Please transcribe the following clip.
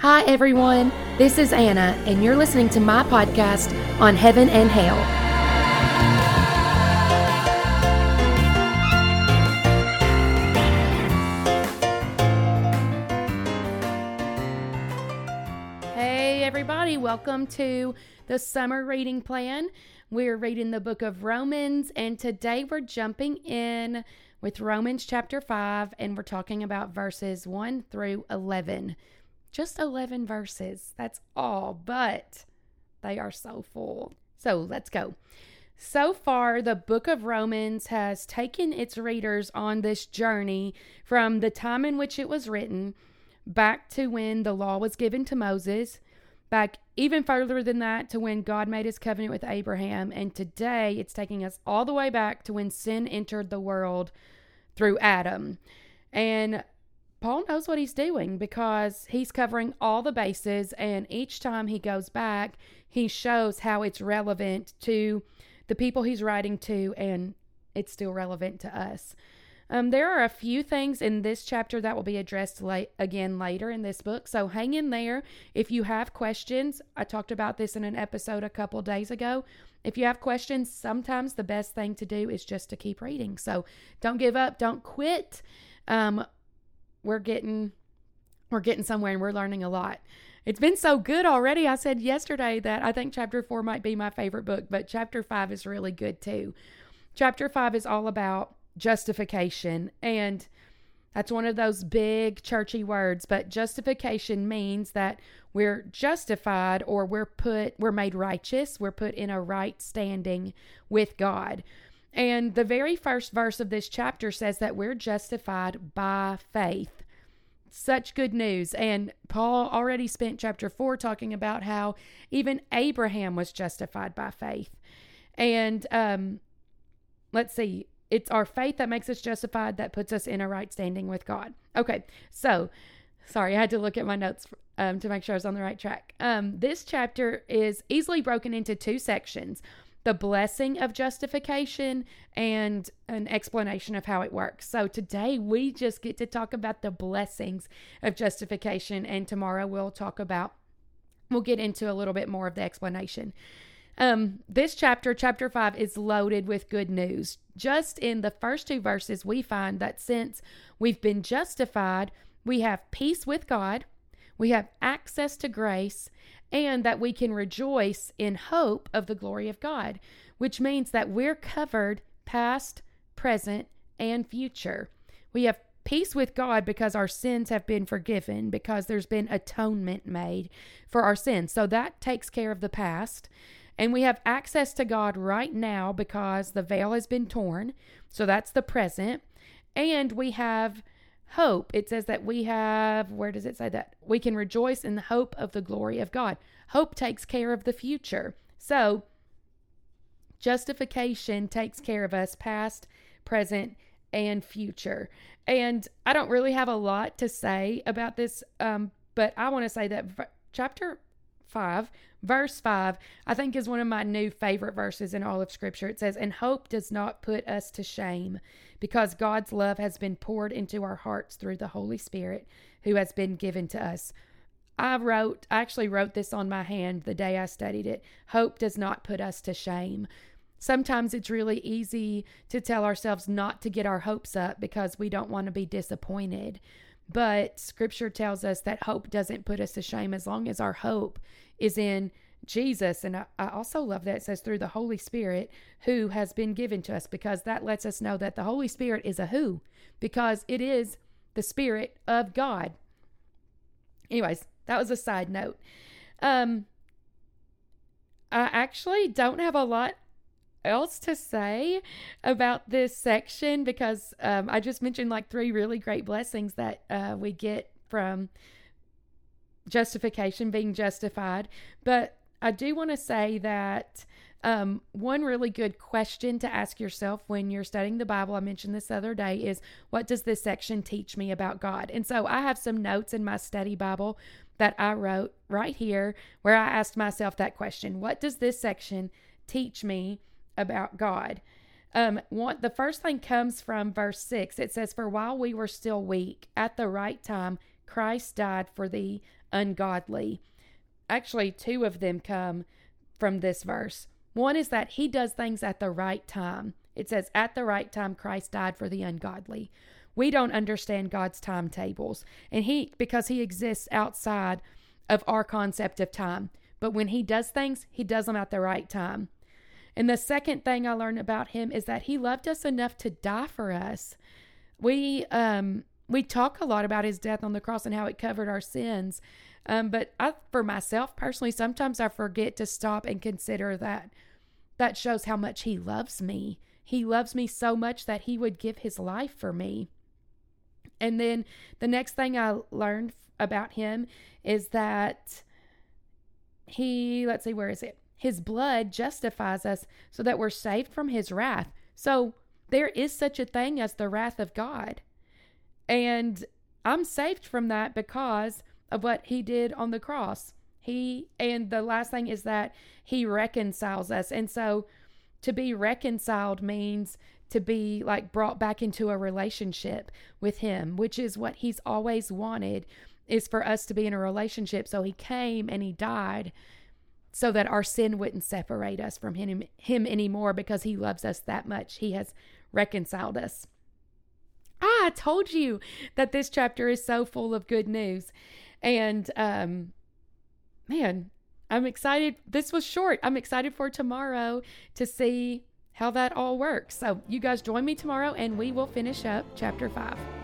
Hi, everyone. This is Anna, and you're listening to my podcast on Heaven and Hale. Hey, everybody. Welcome to the summer reading plan. We're reading the book of Romans, and today we're jumping in with Romans chapter 5, and we're talking about verses 1 through 11. Just 11 verses. That's all, but they are so full. So let's go. So far, the book of Romans has taken its readers on this journey from the time in which it was written back to when the law was given to Moses, back even further than that to when God made his covenant with Abraham. And today, it's taking us all the way back to when sin entered the world through Adam. And Paul knows what he's doing because he's covering all the bases, and each time he goes back, he shows how it's relevant to the people he's writing to, and it's still relevant to us. Um, there are a few things in this chapter that will be addressed late, again later in this book, so hang in there. If you have questions, I talked about this in an episode a couple days ago. If you have questions, sometimes the best thing to do is just to keep reading. So don't give up, don't quit. Um, we're getting we're getting somewhere and we're learning a lot. It's been so good already. I said yesterday that I think chapter 4 might be my favorite book, but chapter 5 is really good too. Chapter 5 is all about justification and that's one of those big churchy words, but justification means that we're justified or we're put we're made righteous, we're put in a right standing with God. And the very first verse of this chapter says that we're justified by faith. Such good news. And Paul already spent chapter 4 talking about how even Abraham was justified by faith. And um, let's see, it's our faith that makes us justified, that puts us in a right standing with God. Okay, so sorry, I had to look at my notes um, to make sure I was on the right track. Um, this chapter is easily broken into two sections the blessing of justification and an explanation of how it works. So today we just get to talk about the blessings of justification, and tomorrow we'll talk about, we'll get into a little bit more of the explanation. Um, this chapter, chapter 5, is loaded with good news. Just in the first two verses, we find that since we've been justified, we have peace with God, we have access to grace, and that we can rejoice in hope of the glory of God, which means that we're covered past, present, and future. We have peace with God because our sins have been forgiven, because there's been atonement made for our sins. So that takes care of the past. And we have access to God right now because the veil has been torn. So that's the present. And we have hope. It says that we have, where does it say that? We can rejoice in the hope of the glory of God. Hope takes care of the future. So, justification takes care of us past, present, and future. And I don't really have a lot to say about this, um, but I want to say that v- chapter 5, verse 5, I think is one of my new favorite verses in all of Scripture. It says, And hope does not put us to shame because God's love has been poured into our hearts through the Holy Spirit who has been given to us. I wrote, I actually wrote this on my hand the day I studied it. Hope does not put us to shame. Sometimes it's really easy to tell ourselves not to get our hopes up because we don't want to be disappointed. But scripture tells us that hope doesn't put us to shame as long as our hope is in Jesus. And I, I, also love that it says through the Holy Spirit who has been given to us because that lets us know that the Holy Spirit is a who because it is the Spirit of God. Anyways, that was a side note. Um, I actually don't have a lot else to say about this section because um, I just mentioned like three really great blessings that uh, we get from justification, being justified. But I do want to say that um, one really good question to ask yourself when you're studying the Bible, I mentioned this other day, is what does this section teach me about God? And so I have some notes in my study Bible that I wrote right here where I asked myself that question What does this section teach me about God? Um, the first thing comes from verse 6. It says, For while we were still weak, at the right time, Christ died for the ungodly. Actually, two of them come from this verse. One is that he does things at the right time. It says, At the right time, Christ died for the ungodly. We don't understand God's timetables, and he, because he exists outside of our concept of time. But when he does things, he does them at the right time. And the second thing I learned about him is that he loved us enough to die for us. We um we talk a lot about his death on the cross and how it covered our sins. Um, but I, for myself personally, sometimes I forget to stop and consider that that shows how much he loves me. He loves me so much that he would give his life for me. And then the next thing I learned about him is that he, let's see, where is it? His blood justifies us so that we're saved from his wrath. So there is such a thing as the wrath of God. And I'm saved from that because of what he did on the cross. He, and the last thing is that he reconciles us. And so to be reconciled means to be like brought back into a relationship with him, which is what he's always wanted is for us to be in a relationship. So he came and he died so that our sin wouldn't separate us from him, him anymore because he loves us that much. He has reconciled us. Ah, I told you that this chapter is so full of good news. And um man, I'm excited. This was short. I'm excited for tomorrow to see how that all works. So, you guys join me tomorrow and we will finish up chapter 5.